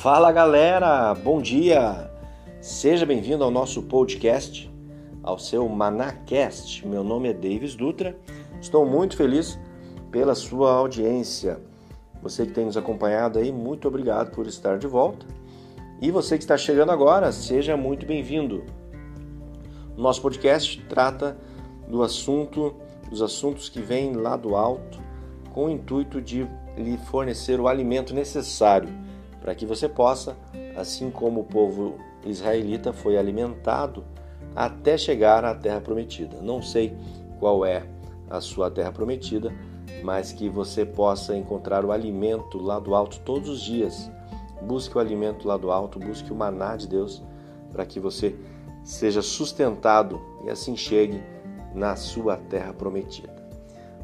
Fala galera, bom dia! Seja bem-vindo ao nosso podcast, ao seu Manacast. Meu nome é Davis Dutra, estou muito feliz pela sua audiência. Você que tem nos acompanhado aí, muito obrigado por estar de volta. E você que está chegando agora, seja muito bem-vindo. Nosso podcast trata do assunto, dos assuntos que vêm lá do alto, com o intuito de lhe fornecer o alimento necessário para que você possa, assim como o povo israelita foi alimentado até chegar à terra prometida. Não sei qual é a sua terra prometida, mas que você possa encontrar o alimento lá do alto todos os dias. Busque o alimento lá do alto, busque o maná de Deus para que você seja sustentado e assim chegue na sua terra prometida.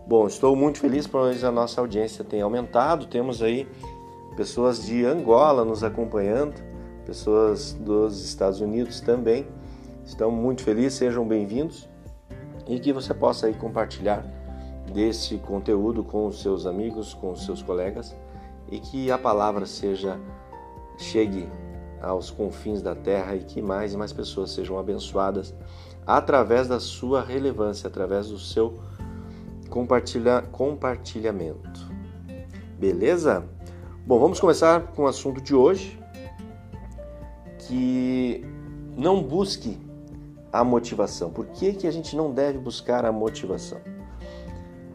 Bom, estou muito feliz pois a nossa audiência tem aumentado. Temos aí pessoas de Angola nos acompanhando, pessoas dos Estados Unidos também. Estão muito felizes, sejam bem-vindos e que você possa aí compartilhar desse conteúdo com os seus amigos, com os seus colegas e que a palavra seja chegue aos confins da terra e que mais e mais pessoas sejam abençoadas através da sua relevância, através do seu compartilha, compartilhamento. Beleza? Bom, vamos começar com o assunto de hoje, que não busque a motivação. Por que, que a gente não deve buscar a motivação?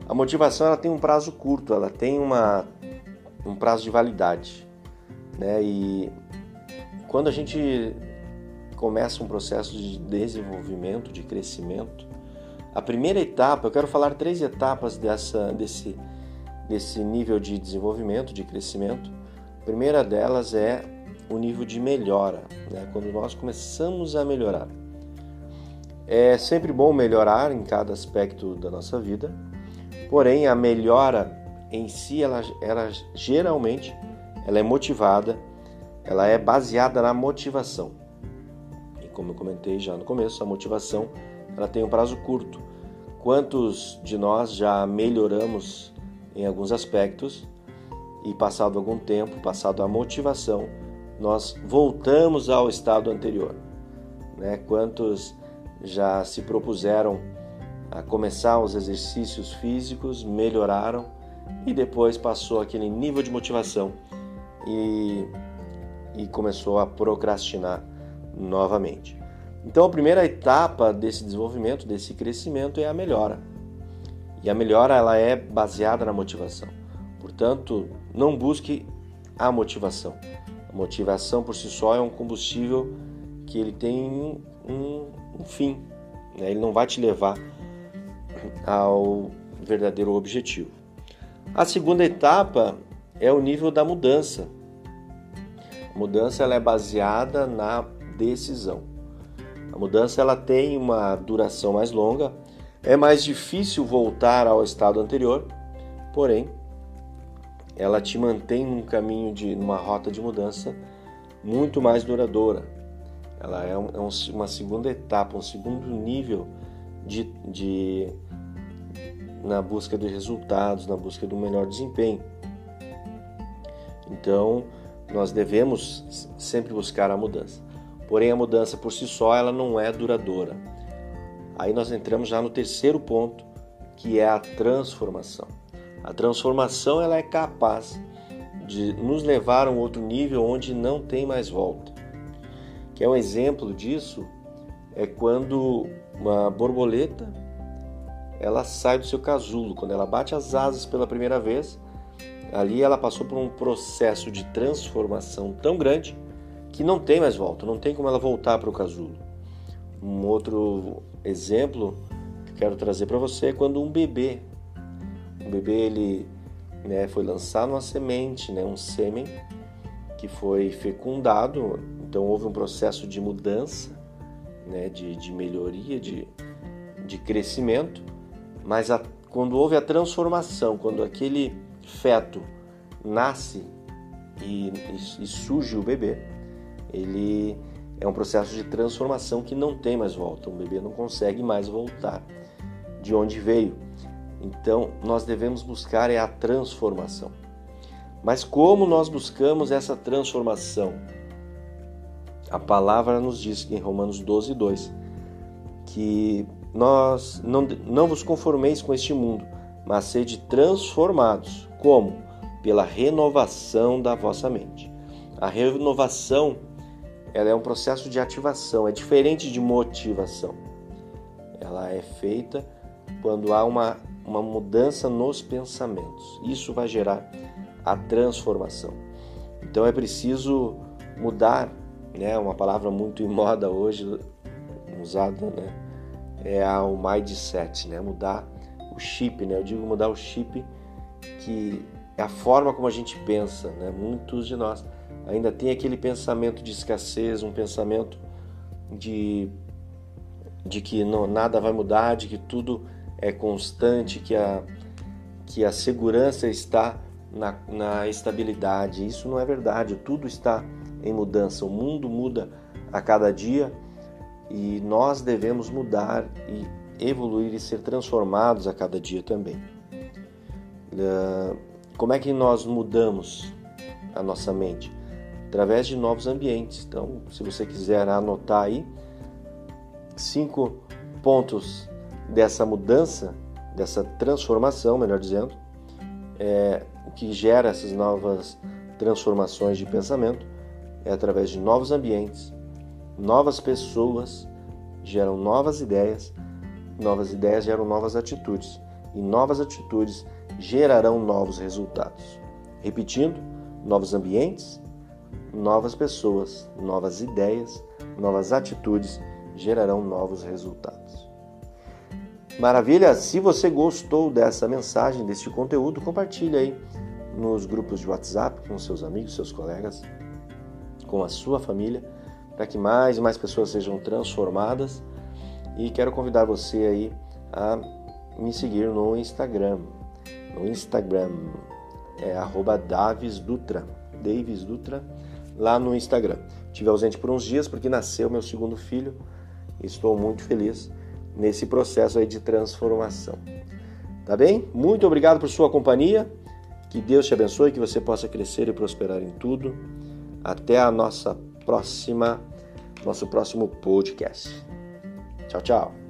A motivação ela tem um prazo curto, ela tem uma, um prazo de validade. Né? E quando a gente começa um processo de desenvolvimento, de crescimento, a primeira etapa, eu quero falar três etapas dessa, desse, desse nível de desenvolvimento, de crescimento. A primeira delas é o nível de melhora, né? quando nós começamos a melhorar. É sempre bom melhorar em cada aspecto da nossa vida, porém a melhora em si, ela, ela geralmente ela é motivada, ela é baseada na motivação. E como eu comentei já no começo, a motivação ela tem um prazo curto. Quantos de nós já melhoramos em alguns aspectos e passado algum tempo, passado a motivação, nós voltamos ao estado anterior? Né? Quantos já se propuseram a começar os exercícios físicos, melhoraram e depois passou aquele nível de motivação e, e começou a procrastinar novamente. Então, a primeira etapa desse desenvolvimento, desse crescimento, é a melhora. E a melhora ela é baseada na motivação. Portanto, não busque a motivação. A motivação por si só é um combustível que ele tem um, um fim. Né? Ele não vai te levar ao verdadeiro objetivo. A segunda etapa é o nível da mudança. A mudança ela é baseada na decisão. A mudança ela tem uma duração mais longa, é mais difícil voltar ao estado anterior, porém, ela te mantém num caminho de numa rota de mudança muito mais duradoura. Ela é, um, é um, uma segunda etapa, um segundo nível de, de na busca de resultados, na busca do melhor desempenho. Então, nós devemos sempre buscar a mudança. Porém, a mudança por si só ela não é duradoura. Aí nós entramos já no terceiro ponto, que é a transformação. A transformação ela é capaz de nos levar a um outro nível onde não tem mais volta. Que é um exemplo disso é quando uma borboleta ela sai do seu casulo, quando ela bate as asas pela primeira vez, ali ela passou por um processo de transformação tão grande que não tem mais volta, não tem como ela voltar para o casulo. Um outro exemplo que quero trazer para você é quando um bebê, um bebê ele né, foi lançado uma semente, né, um sêmen que foi fecundado, então houve um processo de mudança, né, de, de melhoria, de, de crescimento, mas a, quando houve a transformação, quando aquele feto nasce e, e, e surge o bebê, ele é um processo de transformação que não tem mais volta. O bebê não consegue mais voltar de onde veio. Então, nós devemos buscar é a transformação. Mas como nós buscamos essa transformação? A palavra nos diz em Romanos 12, 2 que nós não, não vos conformeis com este mundo, mas sede transformados. Como? Pela renovação da vossa mente. A renovação ela é um processo de ativação, é diferente de motivação. Ela é feita quando há uma, uma mudança nos pensamentos. Isso vai gerar a transformação. Então é preciso mudar, né? Uma palavra muito em moda hoje, usada, né? É o mindset, né? Mudar o chip, né? Eu digo mudar o chip que é a forma como a gente pensa, né? Muitos de nós ainda tem aquele pensamento de escassez, um pensamento de de que não, nada vai mudar, de que tudo é constante, que a que a segurança está na, na estabilidade. Isso não é verdade. Tudo está em mudança. O mundo muda a cada dia e nós devemos mudar e evoluir e ser transformados a cada dia também. Ah, como é que nós mudamos a nossa mente? Através de novos ambientes. Então, se você quiser anotar aí cinco pontos dessa mudança, dessa transformação, melhor dizendo, é, o que gera essas novas transformações de pensamento é através de novos ambientes, novas pessoas geram novas ideias, novas ideias geram novas atitudes e novas atitudes gerarão novos resultados. Repetindo, novos ambientes, novas pessoas, novas ideias, novas atitudes gerarão novos resultados. Maravilha! Se você gostou dessa mensagem, deste conteúdo, compartilhe aí nos grupos de WhatsApp com seus amigos, seus colegas, com a sua família, para que mais e mais pessoas sejam transformadas. E quero convidar você aí a me seguir no Instagram. No Instagram é @davisdutra, Davis Dutra, lá no Instagram. Tive ausente por uns dias porque nasceu meu segundo filho. Estou muito feliz nesse processo aí de transformação. Tá bem? Muito obrigado por sua companhia. Que Deus te abençoe, que você possa crescer e prosperar em tudo. Até a nossa próxima, nosso próximo podcast. Tchau, tchau.